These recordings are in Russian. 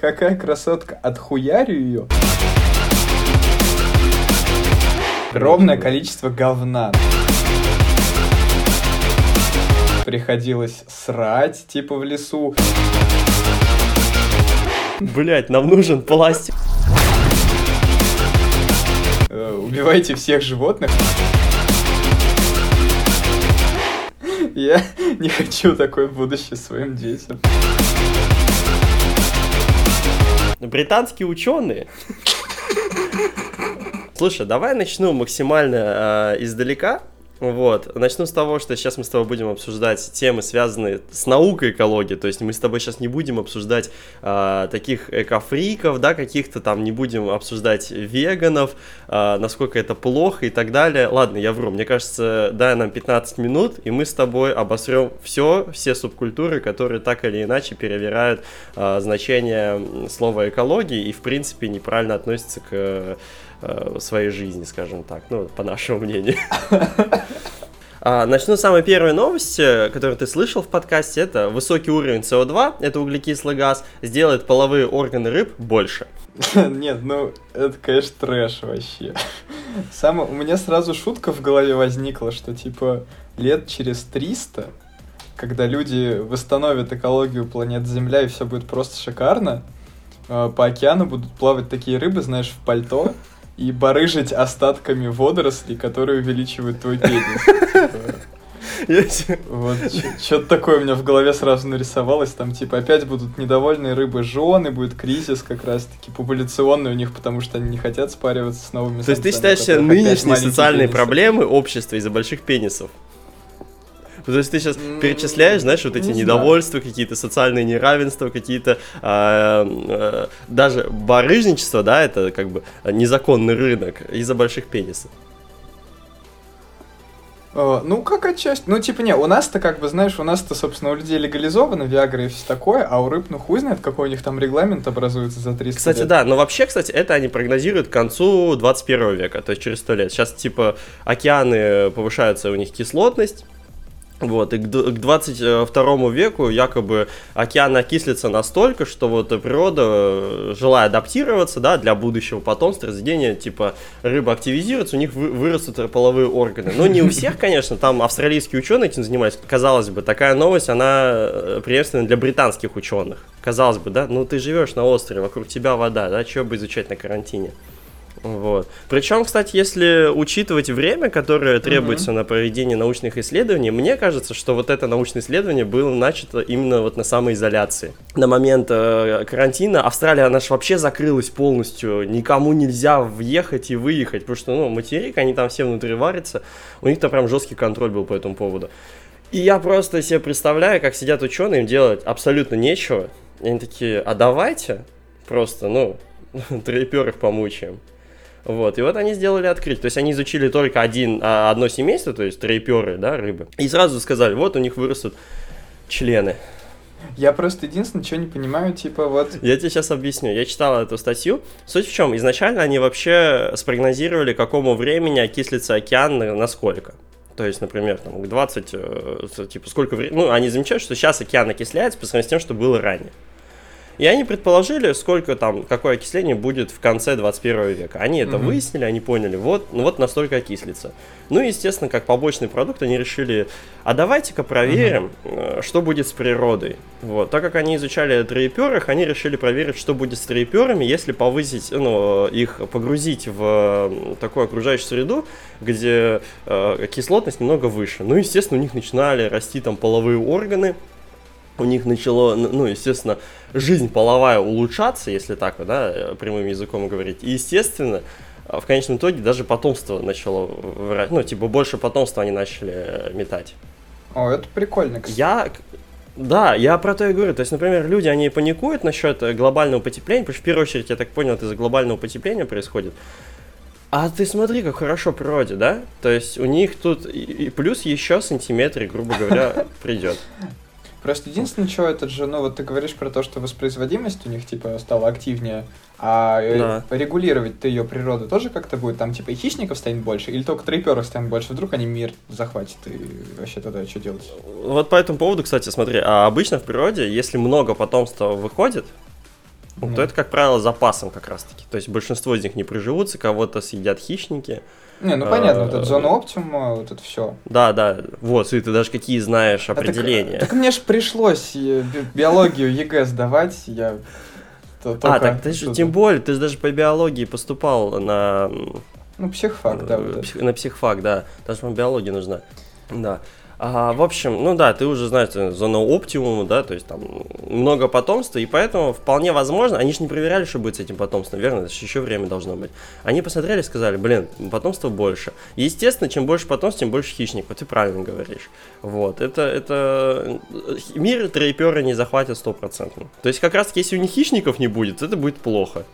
какая красотка, отхуярю ее. Огромное количество говна. Приходилось срать, типа, в лесу. Блять, нам нужен пластик. Э, убивайте всех животных. Я не хочу такое будущее своим детям. Британские ученые Слушай, давай начну максимально э, издалека. Вот. Начну с того, что сейчас мы с тобой будем обсуждать темы, связанные с наукой экологии. То есть мы с тобой сейчас не будем обсуждать э, таких экофриков, да, каких-то там, не будем обсуждать веганов, э, насколько это плохо и так далее. Ладно, я вру. Мне кажется, дай нам 15 минут, и мы с тобой обосрем все, все субкультуры, которые так или иначе перевирают э, значение слова экологии и, в принципе, неправильно относятся к э, своей жизни, скажем так, ну, по нашему мнению. А, начну с самой первой новости, которую ты слышал в подкасте. Это высокий уровень СО2, это углекислый газ, сделает половые органы рыб больше. Нет, ну, это, конечно, трэш вообще. Сам, у меня сразу шутка в голове возникла, что, типа, лет через 300, когда люди восстановят экологию планеты Земля и все будет просто шикарно, э, по океану будут плавать такие рыбы, знаешь, в пальто, и барыжить остатками водорослей, которые увеличивают твой пенис. Вот, что-то такое у меня в голове сразу нарисовалось. Там, типа, опять будут недовольные рыбы жены, будет кризис как раз-таки популяционный у них, потому что они не хотят спариваться с новыми То есть ты считаешь нынешние социальные проблемы общества из-за больших пенисов? То есть ты сейчас перечисляешь, знаешь, вот эти недовольства, какие-то социальные неравенства, какие-то а, а, даже барыжничество, да, это как бы незаконный рынок из-за больших пенисов. Ну, как отчасти. Ну, типа, не, у нас-то, как бы, знаешь, у нас-то, собственно, у людей легализовано Виагра и все такое, а у рыб, ну, хуй знает, какой у них там регламент образуется за 300 Кстати, лет. да, но вообще, кстати, это они прогнозируют к концу 21 века, то есть через 100 лет. Сейчас, типа, океаны повышаются у них кислотность, вот, и к 22 веку якобы океан окислится настолько, что вот природа, желая адаптироваться, да, для будущего потомства, разведения, типа, рыба активизируется, у них вырастут половые органы. Но не у всех, конечно, там австралийские ученые этим занимались. Казалось бы, такая новость, она э, приемственна для британских ученых. Казалось бы, да, ну ты живешь на острове, вокруг тебя вода, да, чего бы изучать на карантине? Вот. Причем, кстати, если учитывать время, которое требуется mm-hmm. на проведение научных исследований, мне кажется, что вот это научное исследование было начато именно вот на самоизоляции. На момент э, карантина Австралия, она же вообще закрылась полностью, никому нельзя въехать и выехать, потому что, ну, материк, они там все внутри варятся, у них там прям жесткий контроль был по этому поводу. И я просто себе представляю, как сидят ученые, им делать абсолютно нечего, и они такие, а давайте просто, ну, троеперых помучаем. Вот, и вот они сделали открытие. То есть они изучили только один, а, одно семейство, то есть трейперы, да, рыбы. И сразу сказали, вот у них вырастут члены. Я просто единственное, что не понимаю, типа вот... Я тебе сейчас объясню. Я читал эту статью. Суть в чем? Изначально они вообще спрогнозировали, к какому времени окислится океан, насколько. То есть, например, там, к 20, э, типа, сколько времени... Ну, они замечают, что сейчас океан окисляется по сравнению с тем, что было ранее. И они предположили, сколько там, какое окисление будет в конце 21 века. Они это угу. выяснили, они поняли, вот, ну вот настолько окислится. Ну и, естественно, как побочный продукт, они решили, а давайте-ка проверим, угу. что будет с природой. Вот, так как они изучали троеперых, они решили проверить, что будет с троеперами, если повысить, ну, их погрузить в такую окружающую среду, где э, кислотность немного выше. Ну, естественно, у них начинали расти там половые органы, у них начало, ну, естественно, жизнь половая улучшаться, если так, да, э, прямым языком говорить. И, естественно, в конечном итоге даже потомство начало врать. Ну, типа, больше потомства они начали э, метать. О, это прикольно, кстати. Я, да, я про то и говорю. То есть, например, люди, они паникуют насчет э, глобального потепления, потому что в первую очередь, я так понял, это из-за глобального потепления происходит. А ты смотри, как хорошо природе, да? То есть у них тут и плюс еще сантиметр, грубо говоря, придет. Просто единственное, что это же, ну вот ты говоришь про то, что воспроизводимость у них типа стала активнее, а э, да. регулировать ты ее природу тоже как-то будет, там типа и хищников станет больше, или только трейперов станет больше, вдруг они мир захватят, и вообще тогда что делать? Вот по этому поводу, кстати, смотри, а обычно в природе, если много потомства выходит, mm. то это, как правило, запасом как раз-таки. То есть большинство из них не приживутся, кого-то съедят хищники. Не, ну понятно, вот это зона оптимума, вот это все. Да, да, вот, и ты даже какие знаешь определения. Так, мне же пришлось биологию ЕГЭ сдавать, я а, так ты же, тем более, ты же даже по биологии поступал на... Ну, психфак, да. Вот на психфак, да. Даже вам биология нужна. Да. А, в общем, ну да, ты уже знаешь зону оптимума, да, то есть там много потомства, и поэтому вполне возможно, они же не проверяли, что будет с этим потомством, верно? Это же еще время должно быть. Они посмотрели и сказали, блин, потомства больше. естественно, чем больше потомств, тем больше хищников, ты правильно говоришь. Вот, это, это... Мир троеперы не захватит стопроцентно. То есть как раз таки, если у них хищников не будет, это будет плохо.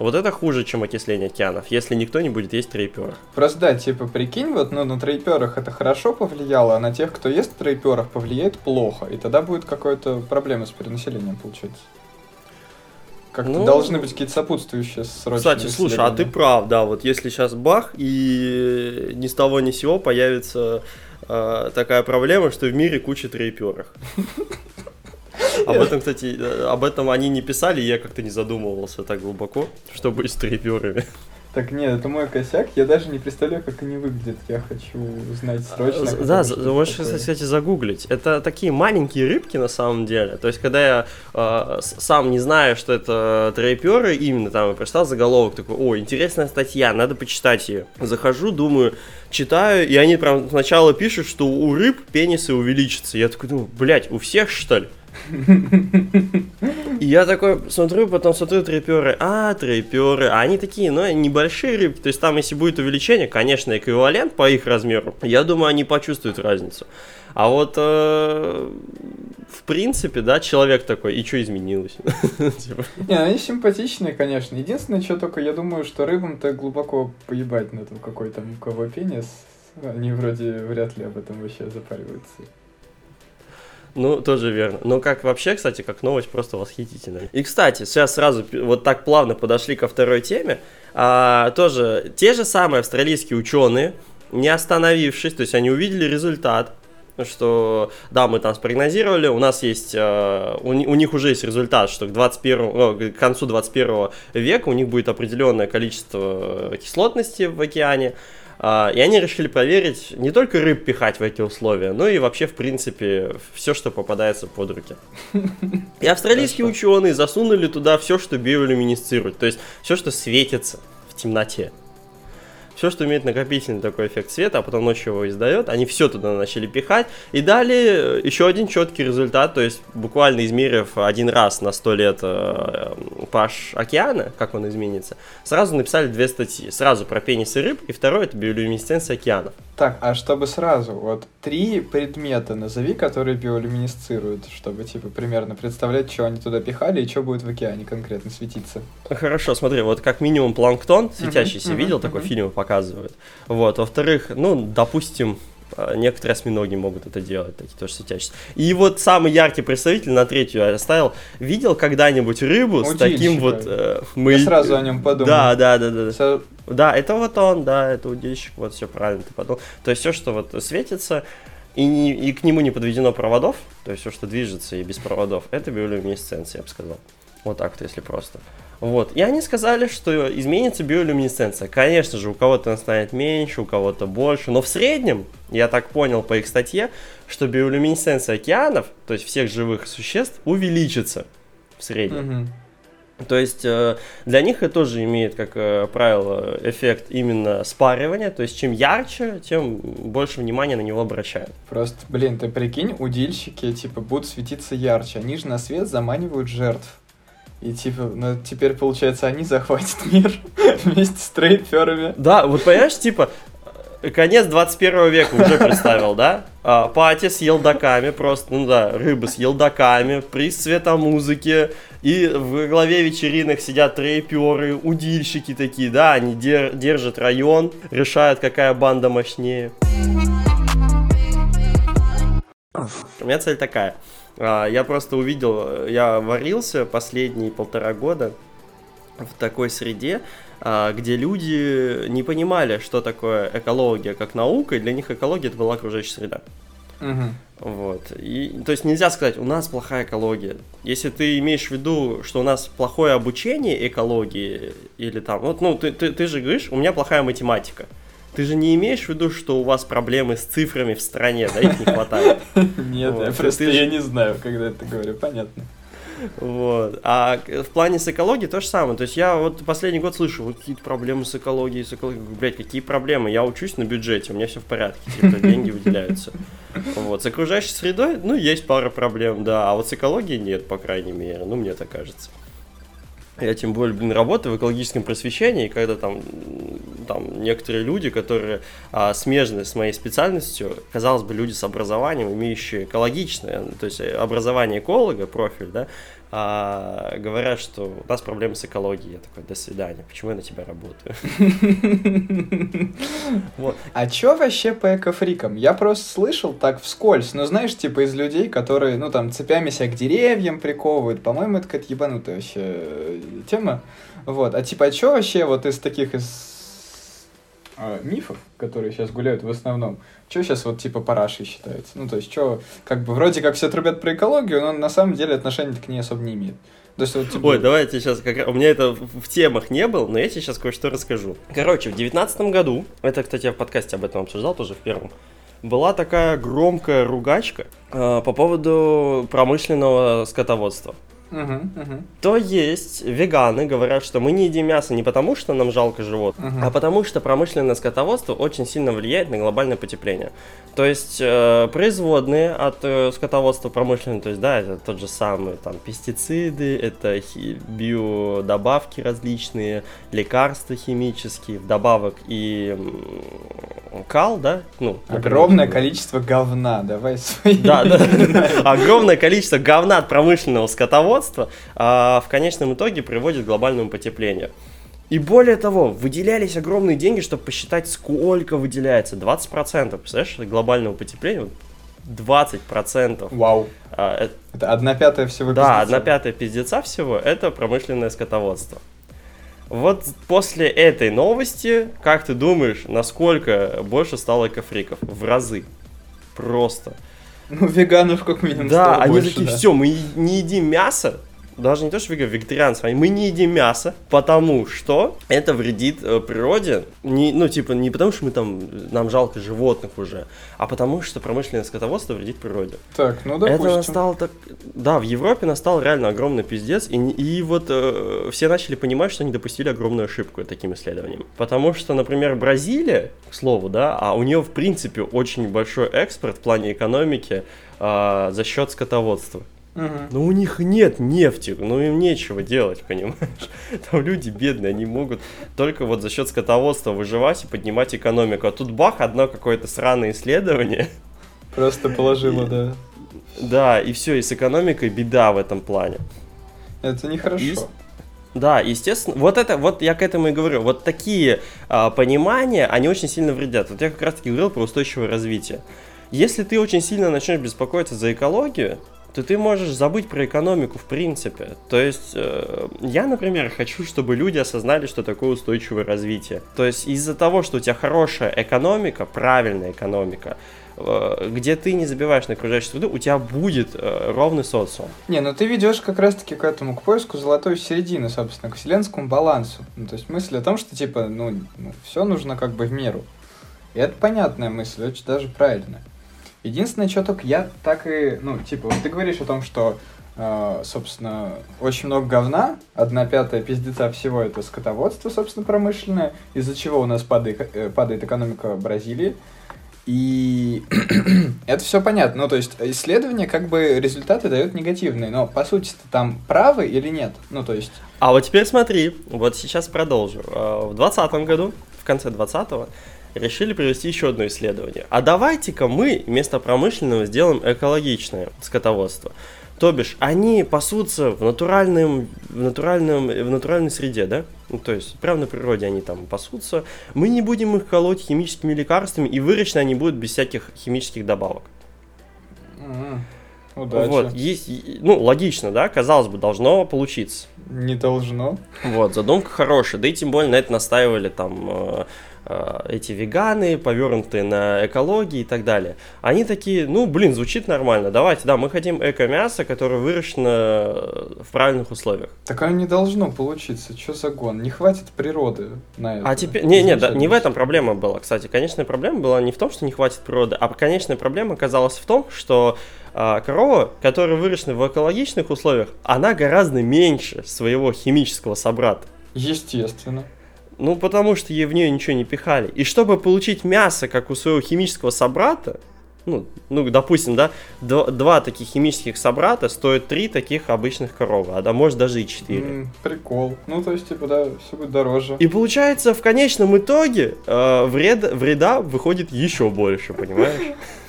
Вот это хуже, чем окисление океанов, если никто не будет есть трейперов. Просто да, типа, прикинь, вот ну, на трейперах это хорошо повлияло, а на тех, кто ест трейперах, повлияет плохо. И тогда будет какая-то проблема с перенаселением, получается. Как-то ну, должны быть какие-то сопутствующие срочные Кстати, слушай, а ты прав, да, вот если сейчас бах, и ни с того ни с сего появится э, такая проблема, что в мире куча трейперов. Об этом, кстати, э, об этом они не писали, я как-то не задумывался так глубоко, что будет с трейперами. Так нет, это мой косяк. Я даже не представляю, как они выглядят. Я хочу узнать срочно. Да, можешь, кстати, загуглить. Это такие маленькие рыбки на самом деле. То есть, когда я э, сам не знаю, что это трейперы, именно там я прочитал заголовок такой, о, интересная статья, надо почитать ее. Захожу, думаю, читаю, и они прям сначала пишут, что у рыб пенисы увеличатся. Я такой думаю, блядь, у всех что ли? Я такой смотрю, потом смотрю трейперы, а, трейперы, а они такие, ну, небольшие рыбки, то есть там, если будет увеличение, конечно, эквивалент по их размеру, я думаю, они почувствуют разницу. А вот, э, в принципе, да, человек такой, и что изменилось? Типа. Не, они симпатичные, конечно. Единственное, что только, я думаю, что рыбам-то глубоко поебать на то, какой там у кого пенис. Они вроде вряд ли об этом вообще запариваются. Ну, тоже верно. Но как вообще, кстати, как новость просто восхитительная. И, кстати, сейчас сразу вот так плавно подошли ко второй теме. А, тоже те же самые австралийские ученые, не остановившись, то есть они увидели результат, что да, мы там спрогнозировали, у нас есть, э, у, у них уже есть результат, что к, 21, ну, к концу 21 века у них будет определенное количество кислотности в океане, и они решили проверить не только рыб пихать в эти условия, но и вообще, в принципе, все, что попадается под руки. И австралийские ученые засунули туда все, что биолюминесцирует, то есть все, что светится в темноте все, что имеет накопительный такой эффект света, а потом ночью его издает, они все туда начали пихать и дали еще один четкий результат, то есть буквально измерив один раз на 100 лет э, паш океана, как он изменится, сразу написали две статьи. Сразу про пенисы рыб, и второе это биолюминесценция океана. Так, а чтобы сразу, вот три предмета назови, которые биолюминесцируют, чтобы, типа, примерно представлять, что они туда пихали и что будет в океане конкретно светиться. Хорошо, смотри, вот как минимум планктон светящийся, uh-huh, видел, uh-huh, такой фильм показывают. Вот, во-вторых, ну, допустим, а, некоторые осьминоги могут это делать, такие тоже светящиеся. И вот самый яркий представитель на третью я оставил. Видел когда-нибудь рыбу Удильщика. с таким вот... Э, мы... Я сразу о нем подумал. Да, да, да, да. Со... Да, это вот он, да, это удильщик, вот все правильно ты подумал. То есть все, что вот светится, и, не, и к нему не подведено проводов, то есть все, что движется и без проводов, это биолюминесценция, я бы сказал. Вот так вот, если просто. Вот. И они сказали, что изменится биолюминесценция. Конечно же, у кого-то она станет меньше, у кого-то больше. Но в среднем, я так понял по их статье, что биолюминесценция океанов, то есть всех живых существ, увеличится в среднем. Угу. То есть э, для них это тоже имеет, как э, правило, эффект именно спаривания. То есть чем ярче, тем больше внимания на него обращают. Просто, блин, ты прикинь, удильщики типа будут светиться ярче. Они же на свет заманивают жертв. И типа, ну теперь, получается, они захватят мир вместе с трейдферами. Да, вот понимаешь, типа, конец 21 века уже представил, да? А, пати с елдаками просто, ну да, рыбы с елдаками, приз цвета музыки, и в главе вечеринок сидят трейперы, удильщики такие, да, они дер- держат район, решают, какая банда мощнее. У меня цель такая – я просто увидел, я варился последние полтора года в такой среде, а, где люди не понимали, что такое экология как наука, и для них экология это была окружающая среда. Мгм. Вот. И, то есть нельзя сказать, у нас плохая экология. Если ты имеешь в виду, что у нас плохое обучение экологии, или там, вот, ну, ты, ты, ты же говоришь, у меня плохая математика. Ты же не имеешь в виду, что у вас проблемы с цифрами в стране, да, их не хватает. Нет, я просто я не знаю, когда это говорю, понятно. Вот. А в плане с экологией то же самое. То есть я вот последний год слышу, вот какие-то проблемы с экологией, с экологией. Блядь, какие проблемы? Я учусь на бюджете, у меня все в порядке, типа деньги выделяются. Вот. С окружающей средой, ну, есть пара проблем, да. А вот с экологией нет, по крайней мере. Ну, мне так кажется. Я тем более, блин, работаю в экологическом просвещении, когда там, там некоторые люди, которые а, смежны с моей специальностью, казалось бы, люди с образованием, имеющие экологичное, то есть э, образование эколога, профиль, да, а, говорят, что у нас проблемы с экологией. Я такой, до свидания, почему я на тебя работаю? Вот. А чё вообще по экофрикам? Я просто слышал так вскользь, ну знаешь, типа из людей, которые, ну там, цепями себя к деревьям приковывают, по-моему, это какая-то ебанутая вообще э, тема. Вот, а типа, а чё вообще вот из таких из а, мифов, которые сейчас гуляют в основном, чё сейчас вот типа парашей считается? Ну то есть, чё, как бы вроде как все трубят про экологию, но на самом деле отношения к ней особо не имеют. То есть вот типа... Ой, давайте сейчас, как... у меня это в темах не было, но я тебе сейчас кое-что расскажу. Короче, в девятнадцатом году, это, кстати, я в подкасте об этом обсуждал тоже в первом, была такая громкая ругачка э, по поводу промышленного скотоводства. То есть веганы говорят, что мы не едим мясо не потому, что нам жалко животных, Мгм. а потому что промышленное скотоводство очень сильно влияет на глобальное потепление. То есть э, производные от э, скотоводства промышленного, то есть да, это тот же самый там пестициды, это хи- биодобавки различные, лекарства химические, вдобавок и м, кал, да, ну Огромное например, количество говна, давай свои да, да. Огромное количество говна от промышленного скотоводства а, в конечном итоге приводит к глобальному потеплению. И более того, выделялись огромные деньги, чтобы посчитать, сколько выделяется. 20%, представляешь, глобального потепления? Вот 20%. Вау. А, э, Это одна пятая всего да, пиздеца. одна пятая пиздеца всего – это промышленное скотоводство. Вот после этой новости, как ты думаешь, насколько больше стало экофриков? В разы. Просто. Ну, веганов как минимум Да, они больше, такие, да. все, мы не едим мясо, даже не то, что вега- вегетарианцы, а мы не едим мясо, потому что это вредит э, природе, не, ну, типа, не потому, что мы там, нам жалко животных уже, а потому, что промышленное скотоводство вредит природе. Так, ну Это допустим. настало так... Да, в Европе настал реально огромный пиздец, и, и вот э, все начали понимать, что они допустили огромную ошибку таким исследованием. Потому что, например, Бразилия, к слову, да, а у нее, в принципе, очень большой экспорт в плане экономики э, за счет скотоводства. Мгм. Но у них нет нефти, ну им нечего делать, понимаешь? Там люди бедные, они могут только вот за счет скотоводства выживать и поднимать экономику. А тут бах, одно какое-то сраное исследование, Просто положила, да. да, и все, и с экономикой беда в этом плане. Это нехорошо. Есть- Да, естественно, вот это, вот я к этому и говорю, вот такие а, понимания, они очень сильно вредят. Вот я как раз таки говорил про устойчивое развитие. Если ты очень сильно начнешь беспокоиться за экологию, то ты можешь забыть про экономику в принципе. То есть э, я, например, хочу, чтобы люди осознали, что такое устойчивое развитие. То есть из-за того, что у тебя хорошая экономика, правильная экономика, э, где ты не забиваешь на окружающую среду, у тебя будет э, ровный социум. Не, ну ты ведешь как раз-таки к этому, к поиску золотой середины, собственно, к вселенскому балансу. Ну, то есть мысль о том, что, типа, ну, все нужно как бы в меру. И это понятная мысль, очень даже правильная. Единственное, что только я так и, ну, типа, вот ты говоришь о том, что, э, собственно, очень много говна, одна пятая пиздеца всего это скотоводство, собственно, промышленное, из-за чего у нас падает, э, падает экономика Бразилии. И это все понятно. Ну, то есть исследования, как бы результаты дают негативные, но по сути там правы или нет? Ну, то есть. А вот теперь смотри, вот сейчас продолжу. А, В 2020 году, в конце 2020 решили провести еще одно исследование. А давайте-ка мы вместо промышленного сделаем экологичное скотоводство. То бишь, они пасутся в, натуральном, в, натуральном, в натуральной среде, да? Ну, то есть, прямо на природе они там пасутся. Мы не будем их колоть химическими лекарствами, и выращены они будут без всяких химических добавок. Удачи. Вот, есть, ну, логично, да, казалось бы, должно получиться. Не должно. Вот, задумка хорошая, да и тем более на это настаивали там э, эти веганы, повернутые на экологии и так далее. Они такие, ну, блин, звучит нормально, давайте, да, мы хотим эко-мясо, которое выращено э, в правильных условиях. Так оно не должно получиться, что за гон? Не хватит природы на это. А теперь, не, не, да, не в этом проблема была, кстати. Конечная проблема была не в том, что не хватит природы, а конечная проблема оказалась в том, что а, корова, которая выращена в экологичных условиях, она гораздо меньше своего химического собрата. Естественно. Ну, потому что ей в нее ничего не пихали. И чтобы получить мясо, как у своего химического собрата, ну, ну допустим, да, два, два таких химических собрата стоят три таких обычных коровы, а да, может даже и четыре. Mm, прикол. Ну, то есть, типа, да, все будет дороже. И получается, в конечном итоге э, вред, вреда выходит еще больше, понимаешь?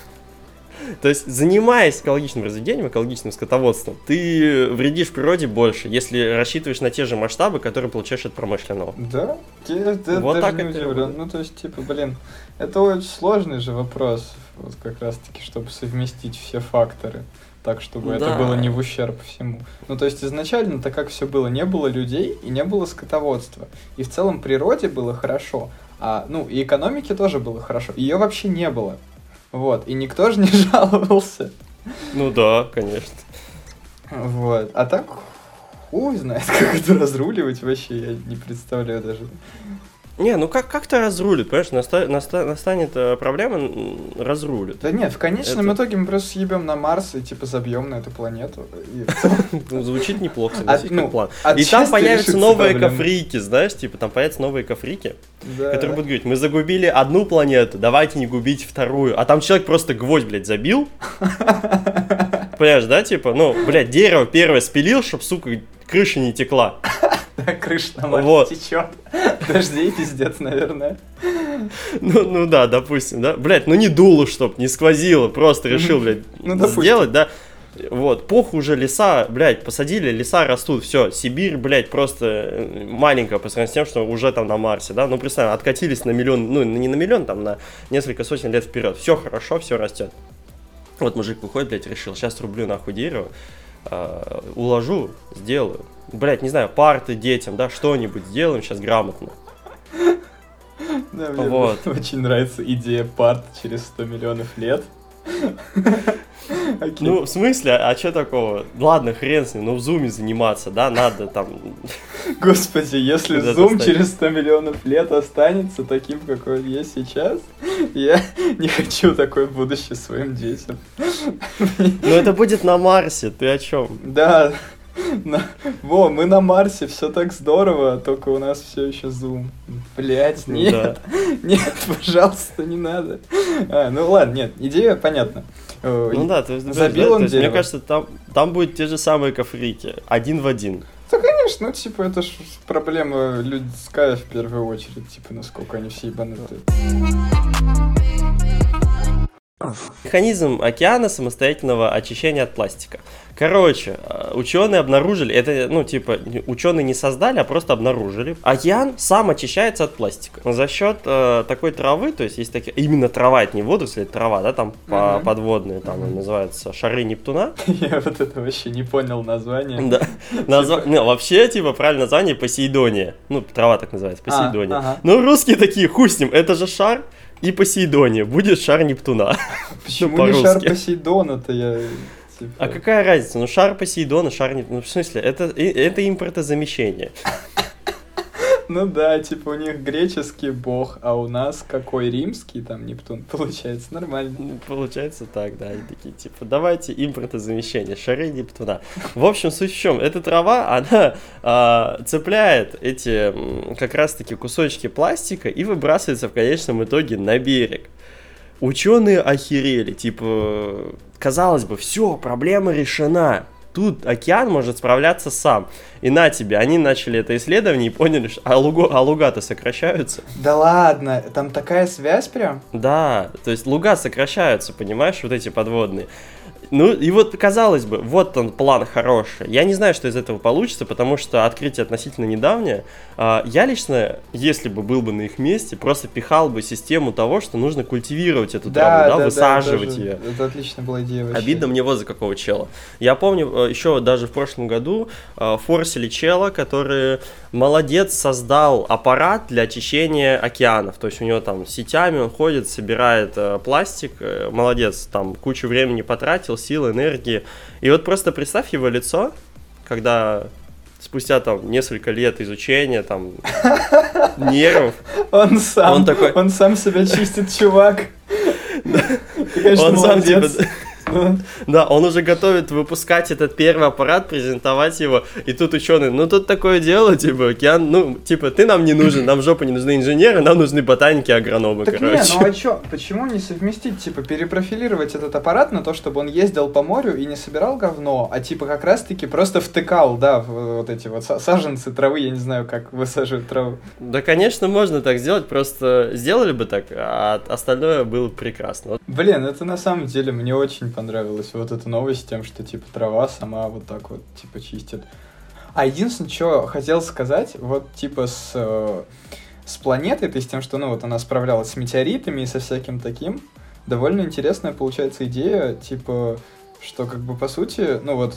То есть, занимаясь экологичным разведением, экологичным скотоводством, ты вредишь природе больше, если рассчитываешь на те же масштабы, которые получаешь от промышленного. Да? Я, я вот даже так не удивлен. Ну, то есть, типа, блин, это очень сложный же вопрос, вот как раз-таки, чтобы совместить все факторы так, чтобы да. это было не в ущерб всему. Ну, то есть изначально, так как все было, не было людей и не было скотоводства. И в целом природе было хорошо, а, ну, и экономике тоже было хорошо. Ее вообще не было. Вот, и никто же не жаловался. Ну да, конечно. Вот, а так хуй знает, как это разруливать вообще, я не представляю даже. Не, ну как, как-то разрулит, понимаешь, наста, наста, настанет э, проблема, разрулит. Да нет, в конечном это... итоге мы просто съебем на Марс и типа забьем на эту планету. Ну, звучит неплохо, согласись, как план. И там появятся новые кофрики, знаешь, типа там появятся новые кофрики, которые будут говорить, мы загубили одну планету, давайте не губить вторую. А там человек просто гвоздь, блядь, забил. Понимаешь, да, типа, ну, блядь, дерево первое спилил, чтоб, сука, крыша не текла. Крыша на вот. течет. Дождей пиздец, наверное. Ну, ну да, допустим, да. Блять, ну не дуло, чтоб не сквозило, просто решил, блядь, ну, сделать, да. Вот, пух уже леса, блядь, посадили, леса растут, все, Сибирь, блядь, просто э, маленькая по сравнению с тем, что уже там на Марсе, да, ну, представь, откатились на миллион, ну, не на миллион, там, на несколько сотен лет вперед, все хорошо, все растет. Вот мужик выходит, блядь, решил, сейчас рублю нахуй дерево, э, уложу, сделаю. Блять, не знаю, парты детям, да, что-нибудь сделаем сейчас грамотно. Да, мне вот. очень нравится идея парт через 100 миллионов лет. Okay. Ну, в смысле, а что такого? Ладно, хрен с ним, но в зуме заниматься, да, надо там... Господи, если зум через 100 миллионов лет останется таким, какой он есть сейчас, я не хочу такое будущее своим детям. Ну, это будет на Марсе, ты о чем? Да, на... Во, мы на Марсе, все так здорово, только у нас все еще зум. Блять, ну нет, да. нет, пожалуйста, не надо. А, ну ладно, нет, идея понятна. Э, ну да, то есть, забил да, он есть, Мне кажется, там, там будут те же самые кофрики, один в один. Да, конечно, ну, типа, это ж проблема людская в первую очередь, типа, насколько они все ебанутые. Механизм океана самостоятельного очищения от пластика. Короче, э, ученые обнаружили, это, ну, типа, ученые не создали, а просто обнаружили. Океан сам очищается от пластика. За счет э, такой травы, то есть есть такие, именно трава, это не водоросли, это трава, да, там uh-huh. подводные, там uh-huh. называется шары Нептуна. Я вот это вообще не понял название. Да. Назва... Ну, вообще, типа, правильное название Посейдония. Ну, трава так называется, а, Посейдония. А, ага. Ну, русские такие, хуй с ним, это же шар и Посейдония. Будет шар Нептуна. Почему ну, не шар Посейдона-то я... Типа... А какая разница? Ну, шар Посейдона, шар Нептуна. Ну, в смысле, это, это импортозамещение. Ну да, типа у них греческий бог, а у нас какой римский там Нептун, получается нормально. Ну, получается так, да, они такие, типа, давайте импортозамещение, шары Нептуна. В общем, суть в чем, эта трава, она а, цепляет эти как раз-таки кусочки пластика и выбрасывается в конечном итоге на берег. Ученые охерели, типа, казалось бы, все, проблема решена тут океан может справляться сам. И на тебе, они начали это исследование и поняли, что а, лугу, а луга-то сокращаются. Да ладно, там такая связь прям? Да, то есть луга сокращаются, понимаешь, вот эти подводные. Ну, и вот, казалось бы, вот он план хороший. Я не знаю, что из этого получится, потому что открытие относительно недавнее. А, я лично, если бы был бы на их месте, просто пихал бы систему того, что нужно культивировать эту Да, траву, да, да, да, высаживать даже- ее. Это отличная была идея вообще. Обидно мне вот за какого чела. Я помню, э, еще даже в прошлом году э, форсили чела, который молодец создал аппарат для очищения океанов. То есть у него там сетями он ходит, собирает э, пластик. Молодец, там кучу времени потратил, сил, энергии. И вот просто представь его лицо, когда спустя там несколько лет изучения, там, нервов, Он сам, Он он, такой- сам себя чистит, чувак. Ты, конечно, он сам типа... Да, он уже готовит выпускать этот первый аппарат, презентовать его, и тут ученый, ну тут такое дело, типа, океан, ну, типа, ты нам не нужен, нам в жопу не нужны инженеры, нам нужны ботаники, агрономы, Так не, короче. ну а чё, почему не совместить, типа, перепрофилировать этот аппарат на то, чтобы он ездил по морю и не собирал говно, а типа как раз-таки просто втыкал, да, в вот эти вот са- саженцы травы, я не знаю, как высаживают траву. Да, конечно, можно так сделать, просто сделали бы так, а остальное было прекрасно. Блин, это на самом деле мне очень понравилось, вот эта новость тем, что, типа, трава сама вот так вот, типа, чистит. А единственное, что хотел сказать, вот, типа, с, э, с планетой, то есть тем, что, ну, вот она справлялась с метеоритами и со всяким таким, довольно интересная получается идея, типа, что, как бы, по сути, ну, вот,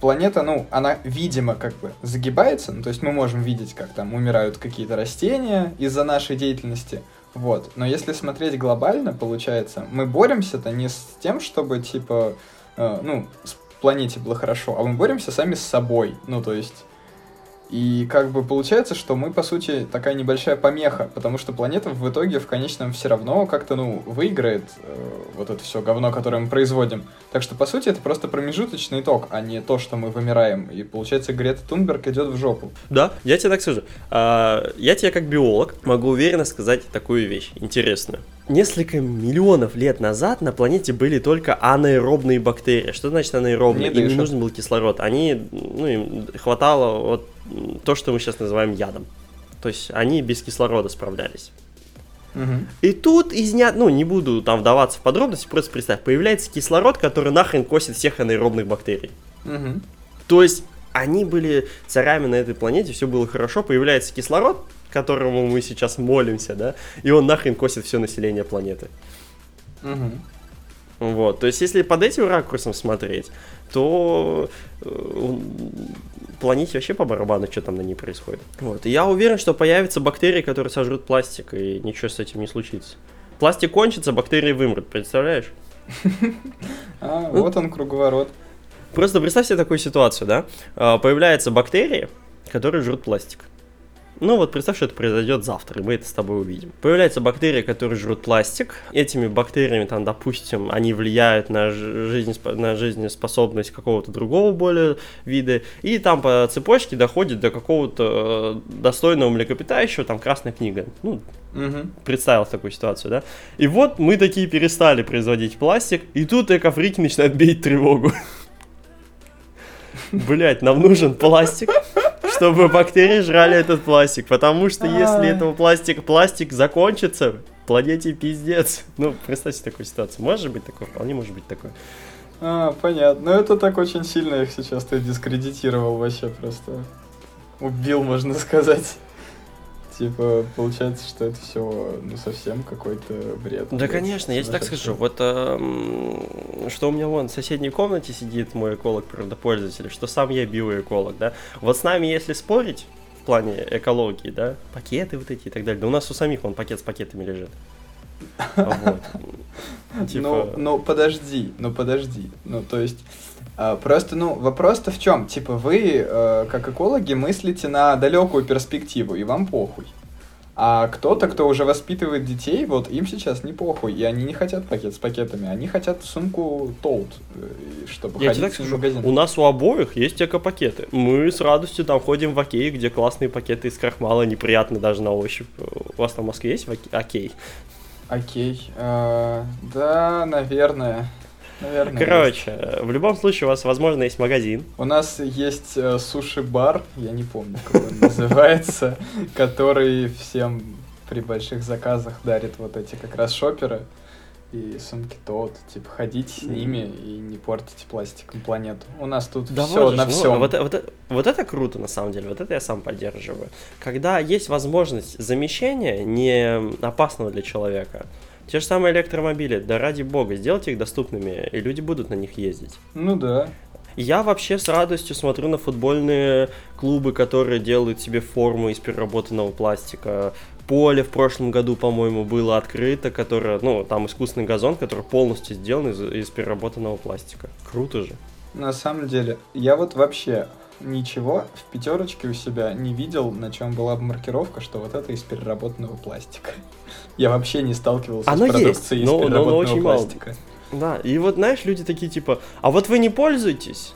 планета, ну, она, видимо, как бы загибается, ну, то есть мы можем видеть, как там умирают какие-то растения из-за нашей деятельности, вот. Но если смотреть глобально, получается, мы боремся-то не с тем, чтобы, типа, э, ну, с планете было хорошо, а мы боремся сами с собой. Ну, то есть... И как бы получается, что мы, по сути, такая небольшая помеха, потому что планета в итоге в конечном все равно как-то, ну, выиграет э, вот это все говно, которое мы производим. Так что, по сути, это просто промежуточный итог, а не то, что мы вымираем. И получается, Грета Тунберг идет в жопу. Да, я тебе так скажу. А, Я тебе как биолог могу уверенно сказать такую вещь интересную. Несколько миллионов лет назад на планете были только анаэробные бактерии. Что значит анаэробные? Не Им не нужен был кислород. Они, ну, им хватало вот то, что мы сейчас называем ядом. То есть они без кислорода справлялись. Мгм. И тут из дня, ну, не буду там вдаваться в подробности, просто представь, появляется кислород, который нахрен косит всех анаэробных бактерий. Мгм. То есть они были царями на этой планете, все было хорошо, появляется кислород, которому мы сейчас молимся, да, и он нахрен косит все население планеты. Мгм. Вот, то есть если под этим ракурсом смотреть, то э, планете вообще по барабану, что там на ней происходит. Вот, и я уверен, что появятся бактерии, которые сожрут пластик, и ничего с этим не случится. Пластик кончится, бактерии вымрут, представляешь? А, вот он круговорот. Просто представь себе такую ситуацию, да? А, Появляются бактерии, которые жрут пластик. Ну вот представь, что это произойдет завтра, и мы это с тобой увидим. Появляются бактерии, которые жрут пластик. Этими бактериями, там, допустим, они влияют на, жи- жизнеспо- на жизнеспособность какого-то другого более вида. И там по цепочке доходит до какого-то э, достойного млекопитающего, там, красная книга. Ну, Мгм. представил такую ситуацию, да? И вот мы такие перестали производить пластик, и тут экофрики начинают бить тревогу. Блять, нам нужен пластик, чтобы бактерии жрали этот пластик, потому что если этого пластик, пластик закончится, планете пиздец. Ну, представьте такую ситуацию. Может быть такое? Вполне может быть такое. А, понятно. Ну это так очень сильно их сейчас ты дискредитировал вообще просто. Убил, можно сказать. Типа, получается, что это все ну совсем какой-то бред. Да, конечно, я тебе так скажу. Вот эм, что у меня вон в соседней комнате сидит мой эколог природопользователь, что сам я биоэколог, да. Вот с нами, если спорить в плане экологии, да, пакеты вот эти и так далее, да у нас у самих вон пакет с пакетами лежит. Вот. Ну, Типа, ну подожди, ну подожди. Ну, то есть, просто, ну, вопрос-то в чем? Типа, вы, э, как экологи, мыслите на далекую перспективу, и вам похуй. А кто-то, кто уже воспитывает детей, вот им сейчас не похуй, и они не хотят пакет с пакетами, они хотят сумку Толт, э, чтобы я ходить так в скажу, магазин. у нас у обоих есть эко-пакеты. Мы с радостью там ходим в Окей, где классные пакеты из крахмала, неприятны даже на ощупь. У вас там в Москве есть в Оке- Окей? Окей, э, да, наверное. Наверное. есть. Короче, э, в любом случае у вас, возможно, есть магазин, У нас есть э, суши-бар, я не помню, как он называется, который всем при больших заказах дарит вот эти как раз шоперы. и сумки тот, типа ходить с ними и не портить пластиком планету. У нас тут Да все на ну, всем. вот, вот, вот это круто, на самом деле, вот это я сам поддерживаю. Когда есть возможность замещения не опасного для человека, те же самые электромобили, да ради бога, сделайте их доступными, и люди будут на них ездить. Ну да. Я вообще с радостью смотрю на футбольные клубы, которые делают себе форму из переработанного пластика. Поле в прошлом году, по-моему, было открыто, которое, ну, там искусственный газон, который полностью сделан из, из переработанного пластика. Круто же. На самом деле, я вот вообще ничего в пятерочке у себя не видел, на чем была бы маркировка, что вот это из переработанного пластика. Я вообще не сталкивался Оно с есть, продукцией из но- но переработанного очень мало. пластика. Да, и вот, знаешь, люди такие, типа, а вот вы не пользуетесь,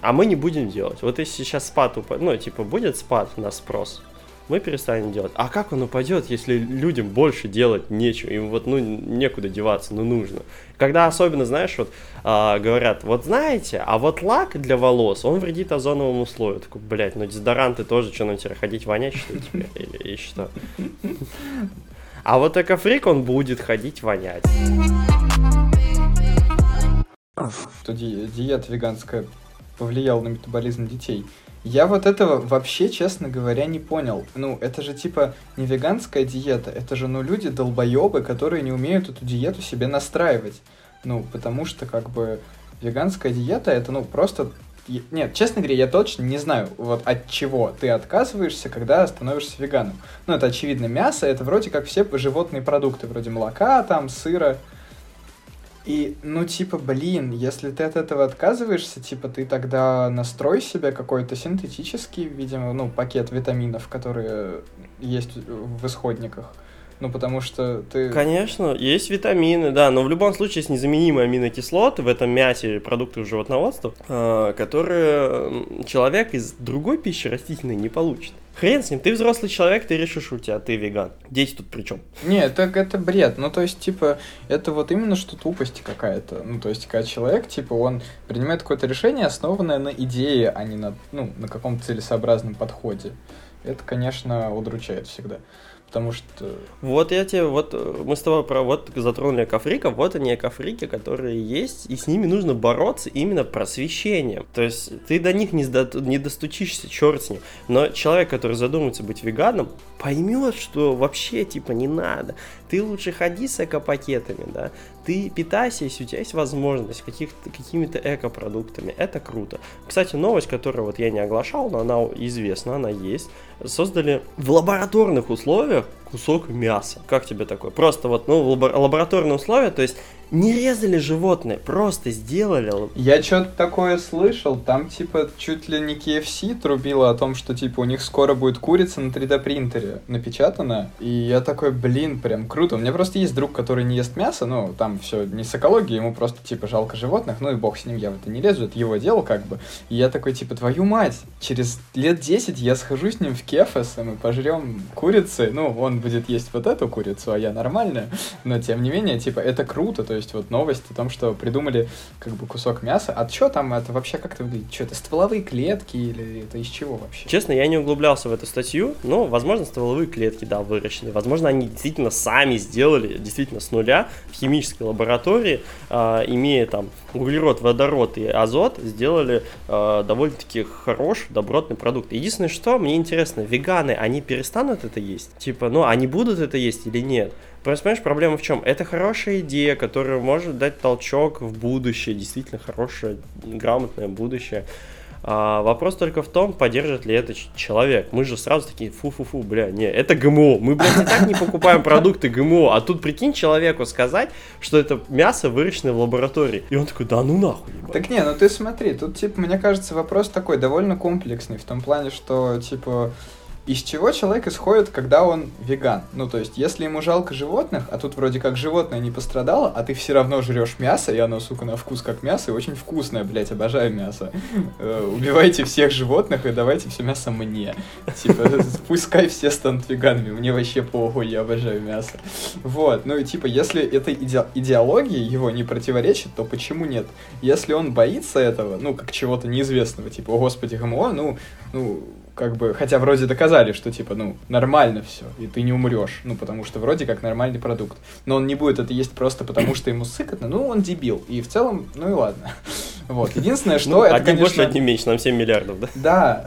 а мы не будем делать. Вот если сейчас спад упадет, ну, типа, будет спад на спрос, мы перестанем делать. А как он упадет, если людям больше делать нечего? Им вот, ну, некуда деваться, ну, нужно. Когда особенно, знаешь, вот а, говорят, вот знаете, а вот лак для волос, он вредит озоновому слою. Я Такой, блядь, ну дезодоранты тоже, что нам теперь ходить вонять, что ли, теперь? Или и что? А вот экофрик, он будет ходить вонять. Что ди- диета веганская повлияла на метаболизм детей. Я вот этого вообще, честно говоря, не понял. Ну, это же типа не веганская диета, это же, ну, люди долбоебы, которые не умеют эту диету себе настраивать. Ну, потому что, как бы, веганская диета, это, ну, просто... Нет, честно говоря, я точно не знаю, вот от чего ты отказываешься, когда становишься веганом. Ну, это очевидно, мясо, это вроде как все животные продукты, вроде молока, там, сыра, и, ну, типа, блин, если ты от этого отказываешься, типа, ты тогда настрой себе какой-то синтетический, видимо, ну, пакет витаминов, которые есть в исходниках. Ну, потому что ты... Конечно, есть витамины, да, но в любом случае есть незаменимые аминокислоты в этом мясе продуктов животноводства, э, которые человек из другой пищи растительной не получит. Хрен с ним, ты взрослый человек, ты решишь у тебя, ты веган. Дети тут при чем? Не, так это бред. Ну, то есть, типа, это вот именно что тупость какая-то. Ну, то есть, когда человек, типа, он принимает какое-то решение, основанное на идее, а не на, ну, на каком-то целесообразном подходе. Это, конечно, удручает всегда. Потому что... Вот я тебе, вот э, мы с тобой про вот затронули экофриков, вот они экофрики, которые есть, и с ними нужно бороться именно просвещением. То есть ты до них не, сда- не достучишься, черт с ним. Но человек, который задумается быть веганом, поймет, что вообще типа не надо. Ты лучше ходи с экопакетами, да. Ты питайся, если у тебя есть возможность каких-то, какими-то экопродуктами. Это круто. Кстати, новость, которую вот я не оглашал, но она известна, она есть. Создали в лабораторных условиях кусок мяса. Как тебе такое? Просто вот, ну, лабораторные условия, то есть не резали животное, просто сделали. Я что-то такое слышал, там, типа, чуть ли не KFC трубило о том, что, типа, у них скоро будет курица на 3D принтере напечатана, и я такой, блин, прям круто. У меня просто есть друг, который не ест мясо, ну, там все не с экологией, ему просто, типа, жалко животных, ну и бог с ним, я в это не лезу, это его дело, как бы. И я такой, типа, твою мать, через лет 10 я схожу с ним в кефес, и мы пожрем курицы, ну, он будет есть вот эту курицу, а я нормальная, но, тем не менее, типа, это круто, то есть вот новость о том, что придумали как бы кусок мяса. А что там, это вообще как-то выглядит? Что это, стволовые клетки или это из чего вообще? Честно, я не углублялся в эту статью, но, возможно, стволовые клетки, да, выращены. Возможно, они действительно сами сделали, действительно с нуля, в химической лаборатории, а, имея там углерод, водород и азот, сделали а, довольно-таки хороший, добротный продукт. Единственное, что мне интересно, веганы, они перестанут это есть? Типа, ну, они будут это есть или нет? Просто, понимаешь, проблема в чем? Это хорошая идея, которая может дать толчок в будущее, действительно хорошее, грамотное будущее. А, вопрос только в том, поддержит ли это человек. Мы же сразу такие, фу-фу-фу, бля, не, это ГМО. Мы, блядь, и так не покупаем продукты ГМО. А тут, прикинь, человеку сказать, что это мясо выращенное в лаборатории. И он такой, да ну нахуй, ебать». Так не, ну ты смотри, тут, типа, мне кажется, вопрос такой довольно комплексный, в том плане, что, типа, из чего человек исходит, когда он веган? Ну, то есть, если ему жалко животных, а тут вроде как животное не пострадало, а ты все равно жрешь мясо, и оно, сука, на вкус как мясо, и очень вкусное, блядь, обожаю мясо. Э, Убивайте всех животных и давайте все мясо мне. Типа, пускай все станут веганами, мне вообще похуй, я обожаю мясо. Вот, ну и типа, если этой иде- идеологии его не противоречит, то почему нет? Если он боится этого, ну, как чего-то неизвестного, типа, о господи, ГМО, ну, ну, как бы, хотя вроде доказали, что типа, ну, нормально все, и ты не умрешь, ну, потому что вроде как нормальный продукт. Но он не будет это есть просто потому, что ему сыкотно, ну, он дебил. И в целом, ну и ладно. Вот. Единственное, что ну, это, один конечно... больше, одним меньше, нам 7 миллиардов, да? Да,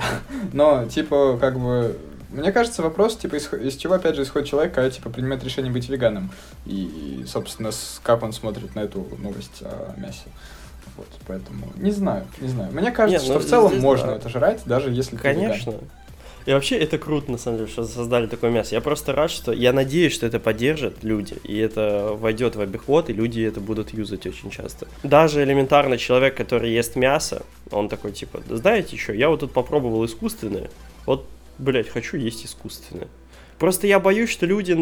но, типа, как бы, мне кажется, вопрос, типа, из, из чего, опять же, исходит человек, когда, типа, принимает решение быть веганом. И, и собственно, с, как он смотрит на эту новость о мясе. Вот, поэтому не знаю, не знаю. Мне кажется, Нет, что ну, в целом можно да. это жрать, даже если Конечно. И вообще это круто, на самом деле, что создали такое мясо. Я просто рад, что... Я надеюсь, что это поддержат люди, и это войдет в обиход, и люди это будут юзать очень часто. Даже элементарно человек, который ест мясо, он такой, типа, знаете что, я вот тут попробовал искусственное, вот, блядь, хочу есть искусственное. Просто я боюсь, что люди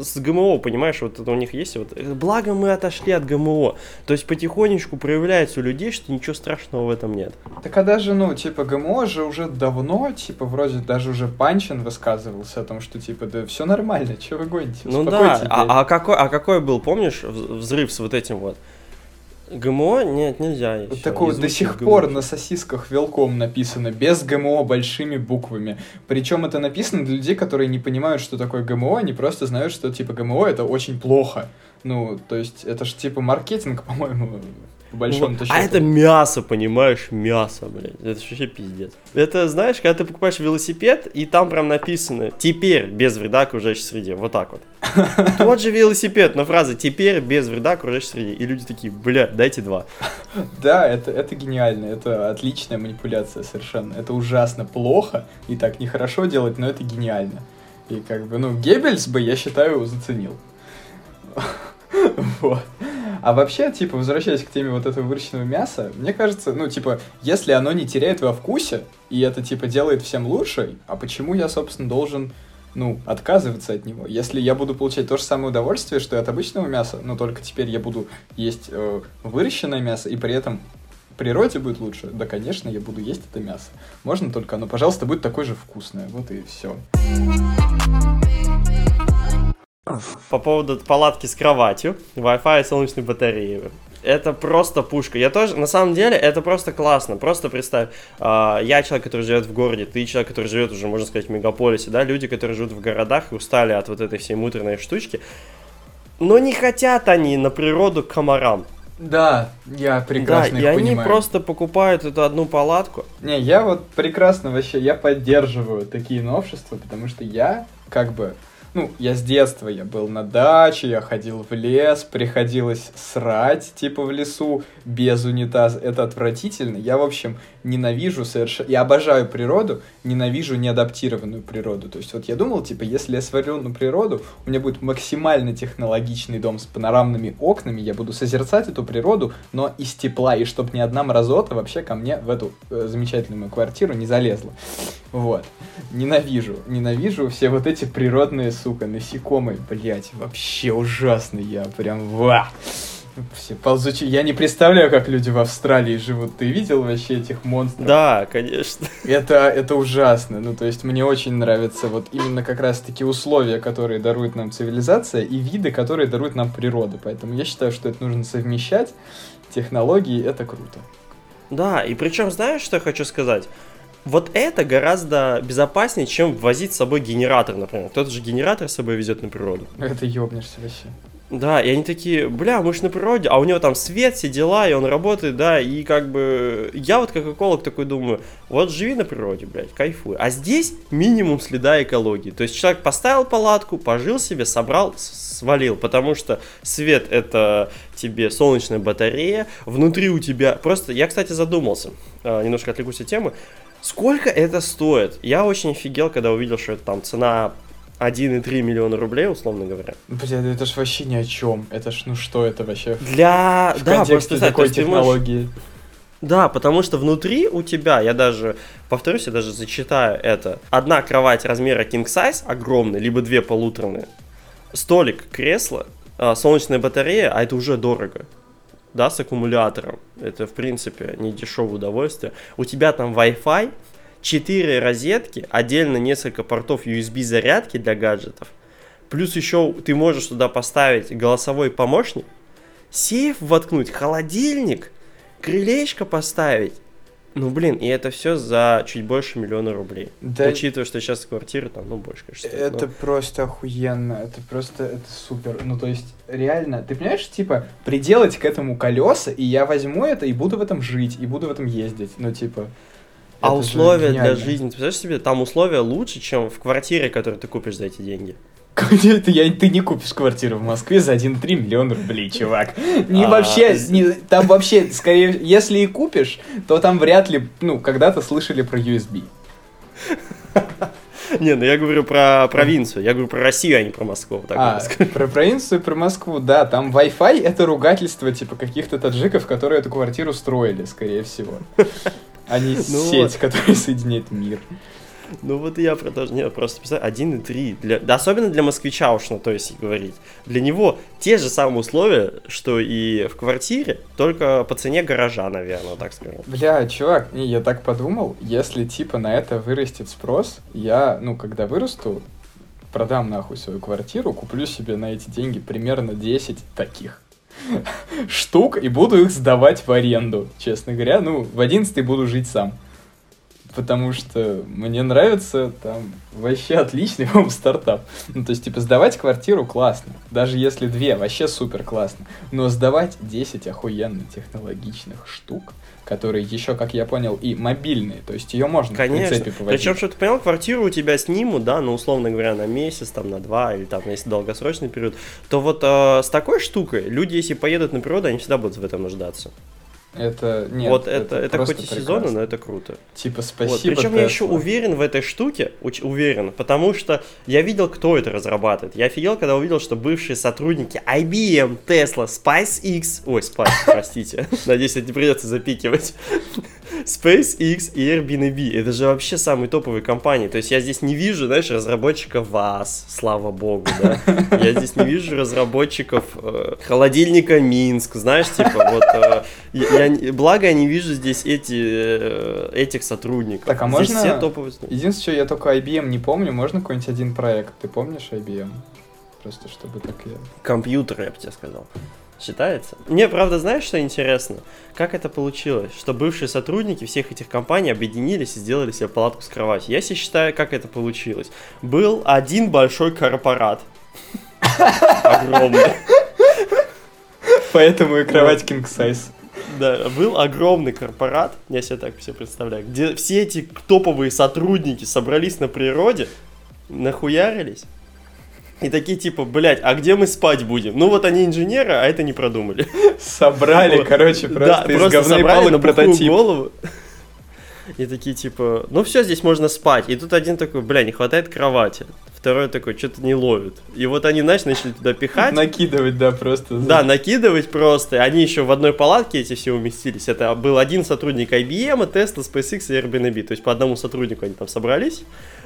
с ГМО, понимаешь, вот это у них есть вот... Э, благо мы отошли от ГМО. То есть потихонечку проявляется у людей, что ничего страшного в этом нет. Так а даже, ну, типа, ГМО же уже давно, типа, вроде даже уже Панчин высказывался о том, что, типа, да все нормально, что вы гоните, Ну да, а, а, какой, а какой был, помнишь, взрыв с вот этим вот? ГМО нет, нельзя. Еще. Вот такое до сих ГМО. пор на сосисках велком написано, без ГМО, большими буквами. Причем это написано для людей, которые не понимают, что такое ГМО, они просто знают, что типа ГМО это очень плохо. Ну, то есть это же типа маркетинг, по-моему, по большому вот. А это мясо, понимаешь, мясо, блядь. Это вообще пиздец. Это, знаешь, когда ты покупаешь велосипед, и там прям написано «Теперь без вреда окружающей среде». Вот так вот. Тот же велосипед, но фраза «Теперь без вреда окружающей среде». И люди такие, бля, дайте два. Да, это, это гениально. Это отличная манипуляция совершенно. Это ужасно плохо, и так нехорошо делать, но это гениально. И как бы, ну, Геббельс бы, я считаю, заценил. Вот. А вообще, типа, возвращаясь к теме вот этого выращенного мяса, мне кажется, ну, типа, если оно не теряет во вкусе, и это, типа, делает всем лучше, а почему я, собственно, должен, ну, отказываться от него? Если я буду получать то же самое удовольствие, что и от обычного мяса, но только теперь я буду есть э, выращенное мясо, и при этом природе будет лучше, да, конечно, я буду есть это мясо. Можно только оно, пожалуйста, будет такое же вкусное. Вот и все. По поводу палатки с кроватью, Wi-Fi и солнечной батареи. Это просто пушка. Я тоже, на самом деле, это просто классно. Просто представь, э, я человек, который живет в городе, ты человек, который живет уже, можно сказать, в мегаполисе, да, люди, которые живут в городах и устали от вот этой всей муторной штучки. Но не хотят они на природу к комарам. Да, я прекрасно да, их и понимаю. они просто покупают эту одну палатку. Не, я вот прекрасно вообще, я поддерживаю такие новшества, потому что я как бы ну, я с детства, я был на даче, я ходил в лес, приходилось срать, типа, в лесу, без унитаза. Это отвратительно. Я, в общем, ненавижу совершенно... Я обожаю природу, ненавижу неадаптированную природу. То есть вот я думал, типа, если я сварю на природу, у меня будет максимально технологичный дом с панорамными окнами, я буду созерцать эту природу, но из тепла, и чтобы ни одна мразота вообще ко мне в эту э, замечательную квартиру не залезла. Вот. Ненавижу. Ненавижу все вот эти природные, сука, насекомые. Блять, вообще ужасно. Я прям... Ва! Все ползучие. Я не представляю, как люди в Австралии живут. Ты видел вообще этих монстров? Да, конечно. Это, это ужасно. Ну, то есть, мне очень нравятся вот именно как раз-таки условия, которые дарует нам цивилизация, и виды, которые дарует нам природа. Поэтому я считаю, что это нужно совмещать. Технологии — это круто. Да, и причем, знаешь, что я хочу сказать? Вот это гораздо безопаснее, чем возить с собой генератор, например. Кто-то же генератор с собой везет на природу. Это ёбнешься вообще. Да, и они такие, бля, мы же на природе, а у него там свет, все дела, и он работает, да, и как бы я вот как эколог такой думаю, вот живи на природе, блядь, кайфуй. А здесь минимум следа экологии. То есть человек поставил палатку, пожил себе, собрал, свалил, потому что свет это тебе солнечная батарея, внутри у тебя просто, я, кстати, задумался, а, немножко отвлекусь от темы, сколько это стоит? Я очень офигел, когда увидел, что это там цена 1,3 миллиона рублей, условно говоря. Бля, это ж вообще ни о чем. Это ж, ну что это вообще? Для... В да, контексте такой технологии. Можешь... Да, потому что внутри у тебя, я даже, повторюсь, я даже зачитаю это. Одна кровать размера king size, огромная, либо две полуторные. Столик, кресло, а, солнечная батарея, а это уже дорого. Да, с аккумулятором. Это, в принципе, не дешевое удовольствие. У тебя там Wi-Fi, 4 розетки, отдельно несколько портов USB зарядки для гаджетов. Плюс еще ты можешь туда поставить голосовой помощник, сейф воткнуть, холодильник, крылечко поставить. Ну, блин, и это все за чуть больше миллиона рублей. Да, Учитывая, что сейчас квартиры там, ну, больше, конечно. это но- просто охуенно, это просто, это супер. Ну, то есть, реально, ты понимаешь, типа, приделать к этому колеса, и я возьму это и буду в этом жить, и буду в этом ездить. Ну, типа... А условия для жизни, ты представляешь себе, там условия лучше, чем в квартире, которую ты купишь за эти деньги. Ты, я, ты не купишь квартиру в Москве за 1,3 миллиона рублей, чувак. Не А, вообще, с- не- там вообще, скорее, если и купишь, то там вряд ли, ну, когда-то слышали про USB. Не, ну я говорю про провинцию, я говорю про Россию, а не про Москву. Так а, про провинцию, про Москву, да, там Wi-Fi это ругательство, типа, каких-то таджиков, которые эту квартиру строили, скорее всего. А не Ну сеть, вот. которая соединяет мир. Ну вот и я про то же, нет, просто представь, 1,3, для, да, особенно для москвича уж, ну то есть говорить. Для него те же самые условия, что и в квартире, только по цене гаража, наверное, так скажем. Бля, чувак, не, я так подумал, если типа на это вырастет спрос, я, ну, когда вырасту, продам нахуй свою квартиру, куплю себе на эти деньги примерно 10 таких штук и буду их сдавать в аренду, честно говоря. Ну, в 11 буду жить сам. Потому что мне нравится там вообще отличный вам стартап. Ну, то есть, типа, сдавать квартиру классно. Даже если две, вообще супер классно. Но сдавать 10 охуенно технологичных штук, которые еще, как я понял, и мобильные. То есть ее можно в Конечно. прицепе повозить. Причем, что ты понял, квартиру у тебя снимут, да, ну, условно говоря, на месяц, там, на два, или там, если долгосрочный период, то вот э, с такой штукой люди, если поедут на природу, они всегда будут в этом нуждаться. Это, нет, вот это, это, просто хоть и сезонно, но это круто. Типа, Вот, спасибо, Причем я еще уверен в этой штуке, уч- уверен, потому что я видел, кто это разрабатывает. Я офигел, когда увидел, что бывшие сотрудники IBM, Tesla, SpaceX, ой, Spice, простите, надеюсь, это не придется запикивать, SpaceX и Airbnb, это же вообще самые топовые компании. То есть я здесь не вижу, знаешь, разработчиков ВАЗ, слава богу, да. Я здесь не вижу разработчиков э, холодильника Минск, знаешь, типа вот. э, я, я благо я не вижу здесь эти э, этих сотрудников. Так, а Здесь можно- все топовые. Единственное, что я только IBM не помню, можно какой-нибудь один проект? Ты помнишь IBM? Просто чтобы так я... Компьютер, я бы тебе сказал. Считается? Мне, правда, знаешь, что интересно? Как это получилось? Что бывшие сотрудники всех этих компаний объединились и сделали себе палатку с кроватью. Я себе считаю, как это получилось. Был один большой корпорат. Огромный. Поэтому и кровать king size. Да, был огромный корпорат, я себе так все представляю, где все эти топовые сотрудники собрались на природе, нахуярились, и такие типа, блядь, а где мы спать будем? Ну вот они инженеры, а это не продумали. Собрали, короче, просто да, из просто говна и палок прототип. голову. И такие типа, ну все, здесь можно спать. И тут один такой, бля, не хватает кровати. Второй такой, что-то не ловит. И вот они, знаешь, начали туда пихать. Накидывать, да, просто. Да, накидывать просто. Они еще в одной палатке эти все уместились. Это был один сотрудник IBM, Tesla, SpaceX и Airbnb. То есть по одному сотруднику они там собрались.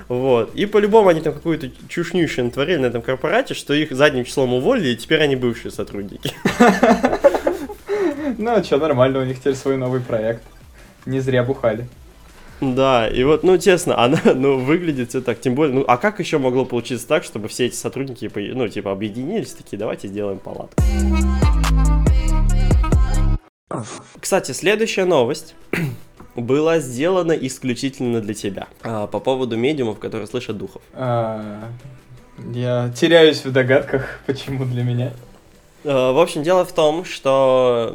Вот. И по-любому они там какую-то чушнющую натворили на этом корпорате, что их задним числом уволили, и теперь они бывшие сотрудники. Ну, а что, нормально, у них теперь свой новый проект. Не зря бухали. Да, и вот, ну, честно, она, ну, выглядит все так, тем более, ну, а как еще могло получиться так, чтобы все эти сотрудники, ну, типа, объединились, такие, давайте сделаем палатку. Кстати, следующая новость была сделана исключительно для тебя. А, по поводу медиумов, которые слышат духов. А, Я теряюсь в догадках, почему для меня. Э, В общем, дело в том, что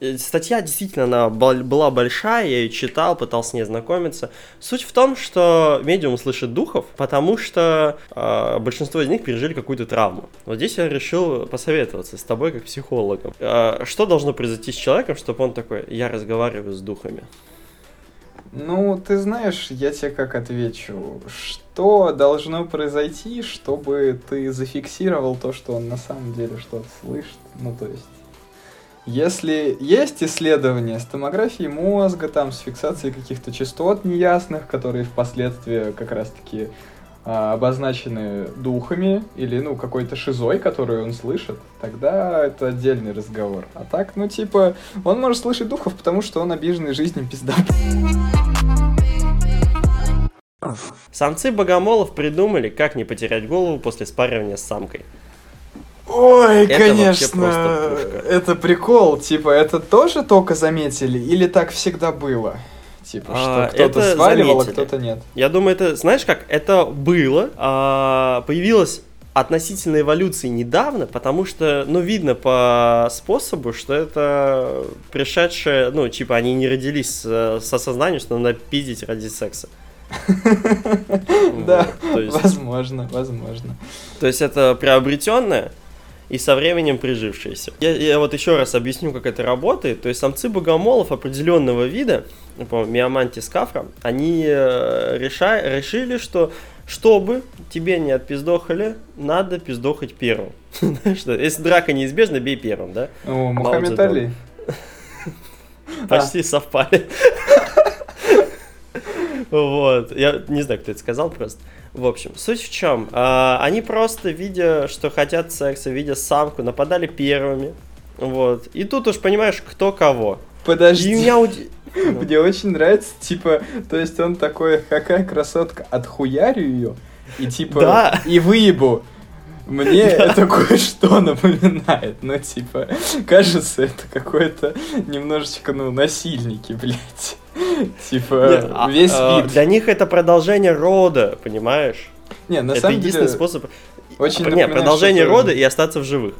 м, статья действительно она была большая, я ее читал, пытался с ней знакомиться. Суть в том, что медиум слышит духов, потому что э, большинство из них пережили какую-то травму. Вот здесь я решил посоветоваться с тобой как психологом. Э, что должно произойти с человеком, чтобы он такой, я разговариваю с духами? Ну, ты знаешь, я тебе как отвечу. Что должно произойти, чтобы ты зафиксировал то, что он на самом деле что-то слышит? Ну, то есть... Если есть исследования с томографией мозга, там, с фиксацией каких-то частот неясных, которые впоследствии как раз-таки а, обозначены духами или, ну, какой-то шизой, которую он слышит, тогда это отдельный разговор. А так, ну, типа, он может слышать духов, потому что он обиженный жизнью пизда. Самцы богомолов придумали, как не потерять голову после спаривания с самкой. Ой, Это конечно, это прикол. Типа, это тоже только заметили или так всегда было? Типа, А, что кто-то это сваливал, а кто-то нет. Я думаю, это, знаешь как, это было, а, появилось относительно эволюции недавно, потому что, ну, видно по способу, что это пришедшие, ну, типа, они не родились с, с осознанием, что надо пиздить ради секса. Да, возможно, возможно. То есть это приобретенное и со временем прижившееся. Я, я вот еще раз объясню, как это работает. То есть самцы богомолов определенного вида, по Миамантис кафра, они э, реша- решили, что чтобы тебе не отпиздохали, надо пиздохать первым. Что, Если драка неизбежна, бей первым, да? О, Мухаммед. Али. Почти совпали. Вот. Я не знаю, кто это сказал просто. В общем, суть в чем? А, они просто, видя, что хотят секса, видя самку, нападали первыми. Вот. И тут уж понимаешь, кто кого. И Подожди. меня уди-. Мне очень нравится, типа, то есть он такой, какая красотка, отхуярю ее, и типа, Да. и выебу. Мне это кое-что напоминает, ну, типа, кажется, это какое-то немножечко, ну, насильники, блядь. Типа, а, весь а, вид. Для них это продолжение рода, понимаешь? Не, на это самом единственный деле, способ. очень Не, напоминает продолжение рода и остаться в живых.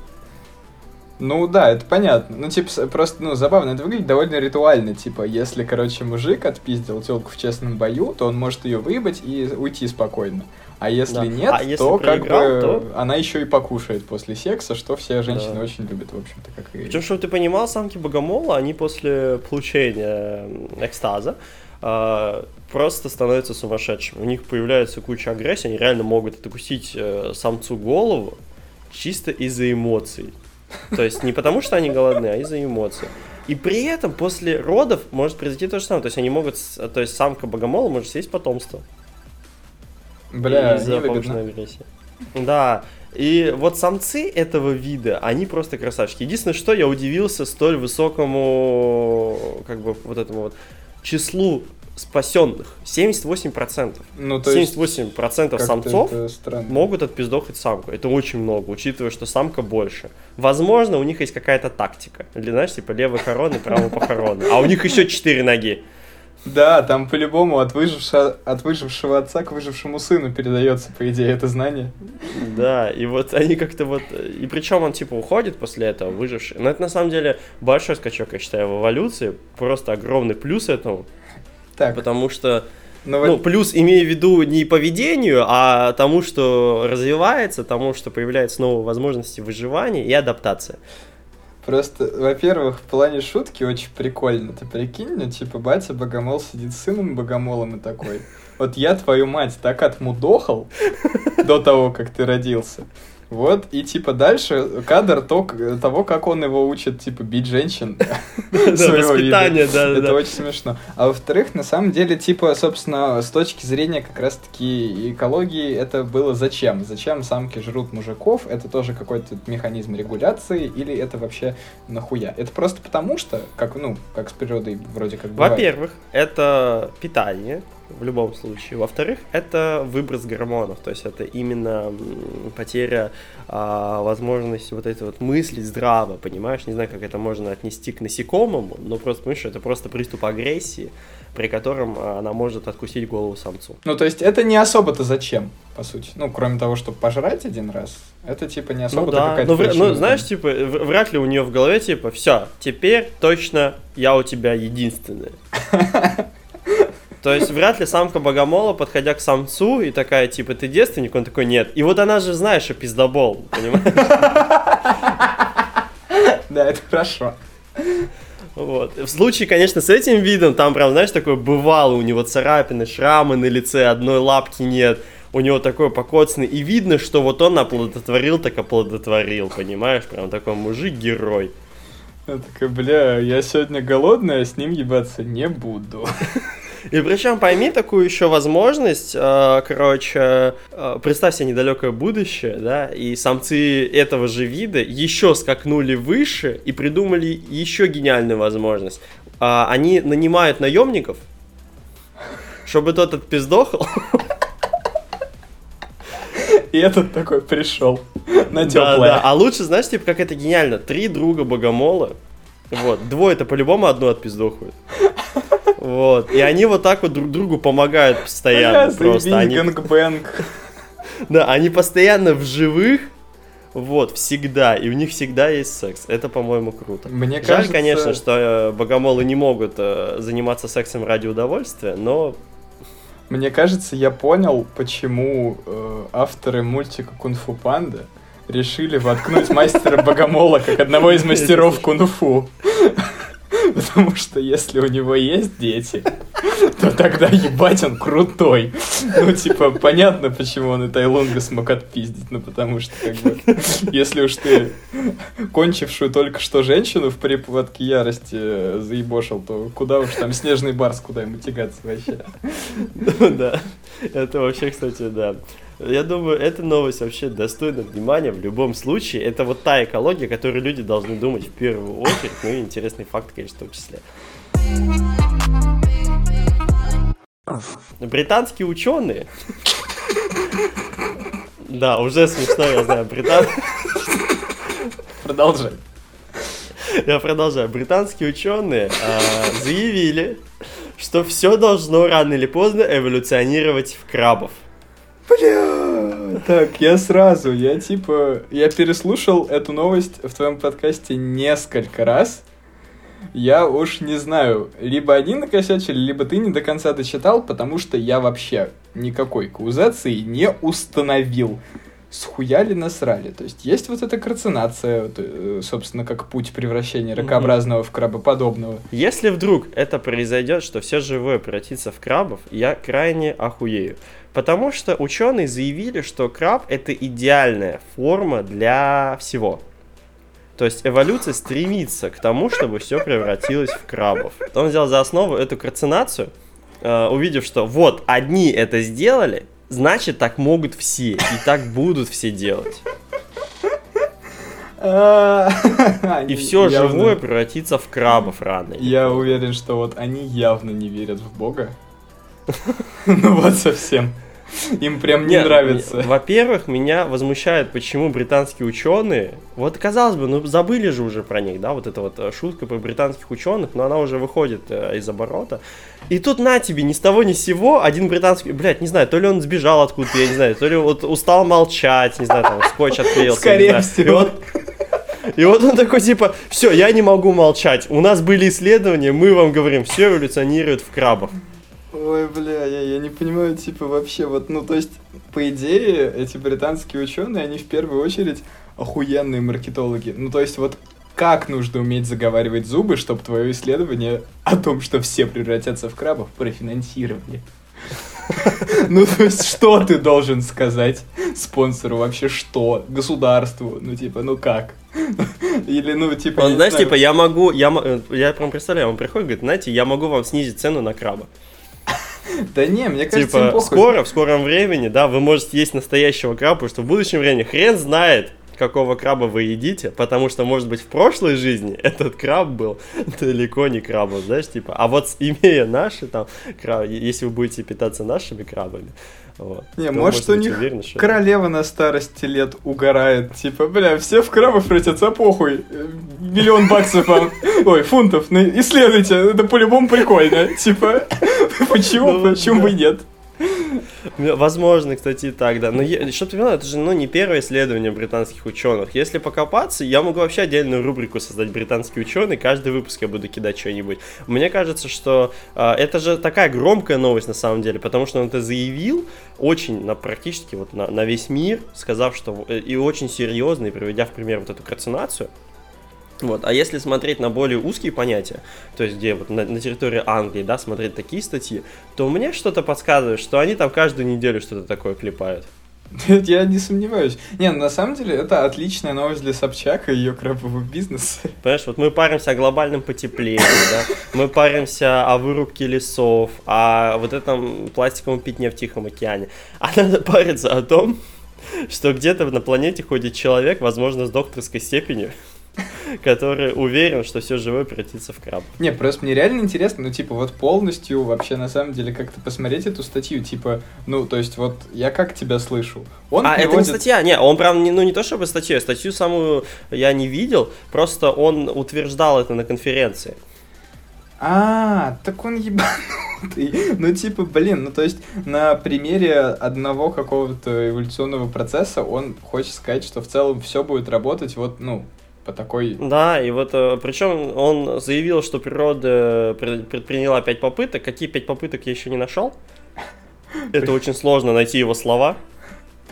Ну да, это понятно. Ну, типа, просто, ну, забавно, это выглядит довольно ритуально. Типа, если, короче, мужик отпиздил телку в честном бою, то он может ее выебать и уйти спокойно. А если Да. нет, А если то как проиграл, бы то- она еще и покушает после секса, что все женщины Да. очень любят, в общем-то, как и... Причем, чтобы ты понимал, самки богомола, они после получения экстаза а, просто становятся сумасшедшими. У них появляется куча агрессии, они реально могут откусить э, самцу голову чисто из-за эмоций. То есть не потому, что они голодны, а из-за эмоций. И при этом после родов может произойти то же самое. То есть они могут, то есть самка богомола может съесть потомство. Бля, из-за повышенной агрессии. Да. И вот самцы этого вида, они просто красавчики. Единственное, что я удивился столь высокому, как бы, вот этому вот числу спасенных. 78%. Ну, то есть, 78% как-то самцов могут отпиздохать самку. Это очень много, учитывая, что самка больше. Возможно, у них есть какая-то тактика. Или, знаешь, типа левый хорон и правый похорон. А у них еще четыре ноги. Да, там по-любому от выжившего, от выжившего отца к выжившему сыну передается, по идее, это знание. Да, и вот они как-то вот... И причем он типа уходит после этого, выживший. Но это на самом деле большой скачок, я считаю, в эволюции. Просто огромный плюс этому. Так, Потому что... ну, Ну, вот, плюс имею в виду не поведению, а тому, что развивается, тому, что появляются новые возможности выживания и адаптация. Просто, во-первых, в плане шутки очень прикольно. Ты прикинь, ну, типа, батя богомол сидит с сыном богомолом и такой. Вот я твою мать так отмудохал до того, как ты родился. Вот, и типа дальше кадр то, того, как он его учит, типа, бить женщин. Да, воспитание, да, да, Это очень смешно. А во-вторых, на самом деле, типа, собственно, с точки зрения как раз-таки экологии, это было зачем? Зачем самки жрут мужиков? Это тоже какой-то механизм регуляции или это вообще нахуя? Это просто потому что, как, ну, как с природой вроде как бывает. Во-первых, это питание в любом случае. Во-вторых, это выброс гормонов. То есть это именно потеря а, возможности вот этой вот мысли здраво, понимаешь? Не знаю, как это можно отнести к насекомому, но просто, понимаешь, это просто приступ агрессии, при котором а, она может откусить голову самцу. Ну, то есть это не особо-то зачем, по сути. Ну, кроме того, чтобы пожрать один раз, это типа не Ну особо-то да, какая-то ну, причина ну, знаешь, типа, вряд ли у нее в голове, типа, все, теперь точно я у тебя единственная. То есть вряд ли самка богомола, подходя к самцу, и такая, типа, ты девственник, он такой, нет. И вот она же, знаешь, что пиздобол, понимаешь? Да, это хорошо. Вот. В случае, конечно, с этим видом, там прям, знаешь, такой бывало, у него царапины, шрамы на лице, одной лапки нет, у него такой покоцанный, и видно, что вот он оплодотворил, так оплодотворил, понимаешь? Прям такой мужик-герой. Я такая, бля, я сегодня голодная, с ним ебаться не буду. И причем пойми такую еще возможность, э, короче, э, представь себе недалекое будущее, да, и самцы этого же вида еще скакнули выше и придумали еще гениальную возможность. А, они нанимают наемников, чтобы тот отпиздохал, И этот такой пришел на Да, теплое. да. А лучше, знаешь, типа, как это гениально. Три друга богомола. Вот. Двое-то по-любому одну отпиздохают. Вот. И они вот так вот друг другу помогают постоянно. просто. Они... Да, они постоянно в живых, вот, всегда. И у них всегда есть секс. Это, по-моему, круто. Мне Жаль, кажется... конечно, что э, богомолы не могут э, заниматься сексом ради удовольствия, но Мне кажется, я понял, почему э, авторы мультика Кунг-фу Панда решили воткнуть мастера Богомола как одного из мастеров кунг-фу. Потому что если у него есть дети, то тогда ебать он крутой. Ну, типа, понятно, почему он и Тайлунга смог отпиздить. Ну, потому что, как бы, если уж ты кончившую только что женщину в припадке ярости э, заебошил, то куда уж там снежный барс, куда ему тягаться вообще. Ну да, это вообще, кстати, да. Я думаю, эта новость вообще достойна внимания в любом случае. Это вот та экология, которую люди должны думать в первую очередь. Ну и интересный факт, конечно, в том числе. Британские ученые... Да, уже смешно, я знаю, британ... Продолжай. Я продолжаю. Британские ученые а, заявили, что все должно рано или поздно эволюционировать в крабов. Бля, так, я сразу, я типа, я переслушал эту новость в твоем подкасте несколько раз. Я уж не знаю, либо они накосячили, либо ты не до конца дочитал, потому что я вообще никакой каузации не установил. Схуяли насрали. То есть есть вот эта карцинация, э, собственно, как путь превращения ракообразного в крабоподобного. Если вдруг это произойдет, что все живое превратится в крабов, я крайне охуею. Потому что ученые заявили, что краб это идеальная форма для всего. То есть эволюция стремится к тому, чтобы все превратилось в крабов. Он взял за основу эту карцинацию, э, увидев, что вот одни это сделали, значит так могут все, и так будут все делать. И все живое превратится в крабов рано. Я уверен, что вот они явно не верят в Бога. Ну вот совсем. Им прям не Нет, нравится. Во-первых, меня возмущает, почему британские ученые, вот казалось бы, ну забыли же уже про них, да, вот эта вот э, шутка про британских ученых, но она уже выходит э, из оборота. И тут на тебе ни с того ни с сего один британский, блядь, не знаю, то ли он сбежал откуда-то, я не знаю, то ли вот устал молчать, не знаю, там скотч отклеился. Скорее всего. И вот- И вот он такой, типа, все, я не могу молчать. У нас были исследования, мы вам говорим, все эволюционирует в крабов. Ой, бля, я, я не понимаю, типа, вообще, вот, ну, то есть, по идее, эти британские ученые, они в первую очередь охуенные маркетологи. Ну, то есть, вот, как нужно уметь заговаривать зубы, чтобы твое исследование о том, что все превратятся в крабов, профинансировали? Ну, то есть, что ты должен сказать спонсору вообще, что? Государству? Ну, типа, ну как? Или, ну, типа, Он, знаешь, типа, я могу, я, я прям представляю, он приходит, говорит, знаете, я могу вам снизить цену на краба. Да не, мне кажется, им типа, похуй. скоро, в скором времени, да, вы можете есть настоящего краба, потому что в будущем времени хрен знает, какого краба вы едите, потому что, может быть, в прошлой жизни этот краб был далеко не крабом, знаешь, типа, а вот имея наши там крабы, если вы будете питаться нашими крабами, вот, Не, то может, можете у них уверены, что- королева на старости лет угорает. Типа, бля, все в крабов превратятся, похуй. Э, Миллион баксов вам. Ой, фунтов. ну, Исследуйте, это по-любому прикольно. Типа, почему, Ну, почему бы нет? Возможно, кстати, и так, да. Но чтобы ты понимал, это же ну, не первое исследование британских ученых. Если покопаться, я могу вообще отдельную рубрику создать британские ученые. Каждый выпуск я буду кидать что-нибудь. Мне кажется, что а, это же такая громкая новость на самом деле, потому что он это заявил очень на практически вот на, на весь мир, сказав, что э, и очень серьезно, и приведя в пример вот эту карцинацию. Вот. А если смотреть на более узкие понятия, то есть где вот на, на территории Англии, да, смотреть такие статьи, то мне что-то подсказывает, что они там каждую неделю что-то такое клепают. Я не сомневаюсь. Не, ну, на самом деле, это отличная новость для Собчак и ее крабового бизнеса. Понимаешь, вот мы паримся о глобальном потеплении, да, мы паримся о вырубке лесов, о вот этом пластиковом пятне в Тихом океане. А надо париться о том, что где-то на планете ходит человек, возможно, с докторской степенью, который уверен, что все живое превратится в краба. Не, просто мне реально интересно, ну, типа, вот полностью вообще, на самом деле, как-то посмотреть эту статью, типа, ну, то есть, вот, я как тебя слышу? Он а, это не приводит- статья, не, он прям, не, ну не то чтобы статью, статью самую я не видел, просто он утверждал это на конференции. А, так он ебанутый. Ну, типа, блин, ну, то есть, на примере одного какого-то эволюционного процесса он хочет сказать, что в целом все будет работать вот, ну, по такой... Да, и вот, э, причем он заявил, что природа предприняла пять попыток. Какие пять попыток я еще не нашел? Это очень сложно найти его слова.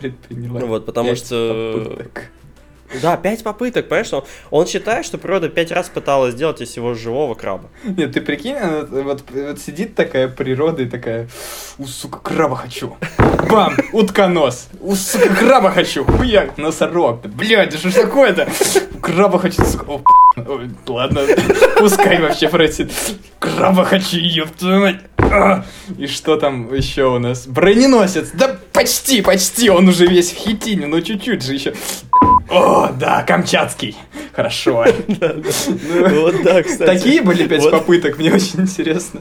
Предприняла Вот, потому что... Попыток. Да, пять попыток, понимаешь? Он, он считает, что природа пять раз пыталась сделать из всего живого краба. Нет, ты прикинь, вот, вот сидит такая природа и такая, у, сука, краба хочу. Бам, утконос. У, сука, краба хочу. Хуяк, носорог. Блядь, да что ж такое-то? Краба хочу, сука. О, ладно, пускай вообще просит. Краба хочу, ёб твою мать. И что там еще у нас? Броненосец. Да почти, почти. Он уже весь в хитине, но чуть-чуть же еще. О, да, Камчатский. Хорошо. Вот так, кстати. Такие были пять попыток, мне очень интересно.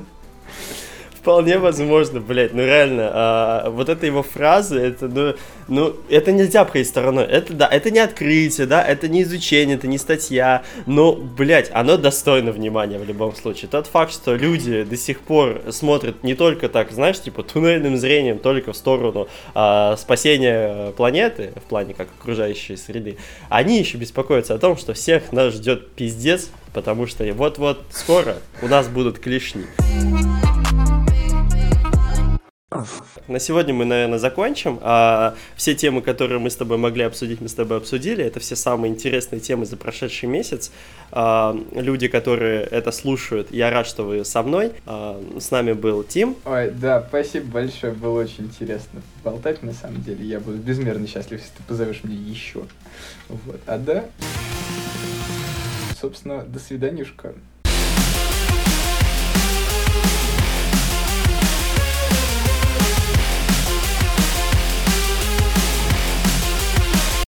Вполне возможно, блядь, ну реально, а, вот эта его фраза, это, ну, ну, это нельзя обходить стороной. Это, да, это не открытие, да, это не изучение, это не статья, но, блядь, оно достойно внимания в любом случае. Тот факт, что люди до сих пор смотрят не только так, знаешь, типа, туннельным зрением, только в сторону а, спасения планеты, в плане как окружающей среды, они еще беспокоятся о том, что всех нас ждет пиздец, потому что вот-вот скоро у нас будут клешни. На сегодня мы, наверное, закончим. А, все темы, которые мы с тобой могли обсудить, мы с тобой обсудили. Это все самые интересные темы за прошедший месяц. А, люди, которые это слушают, я рад, что вы со мной. А, с нами был Тим. Ой, да, спасибо большое, было очень интересно болтать, на самом деле. Я буду безмерно счастлив, если ты позовешь меня еще. Вот. А да, собственно, до свиданьюшка.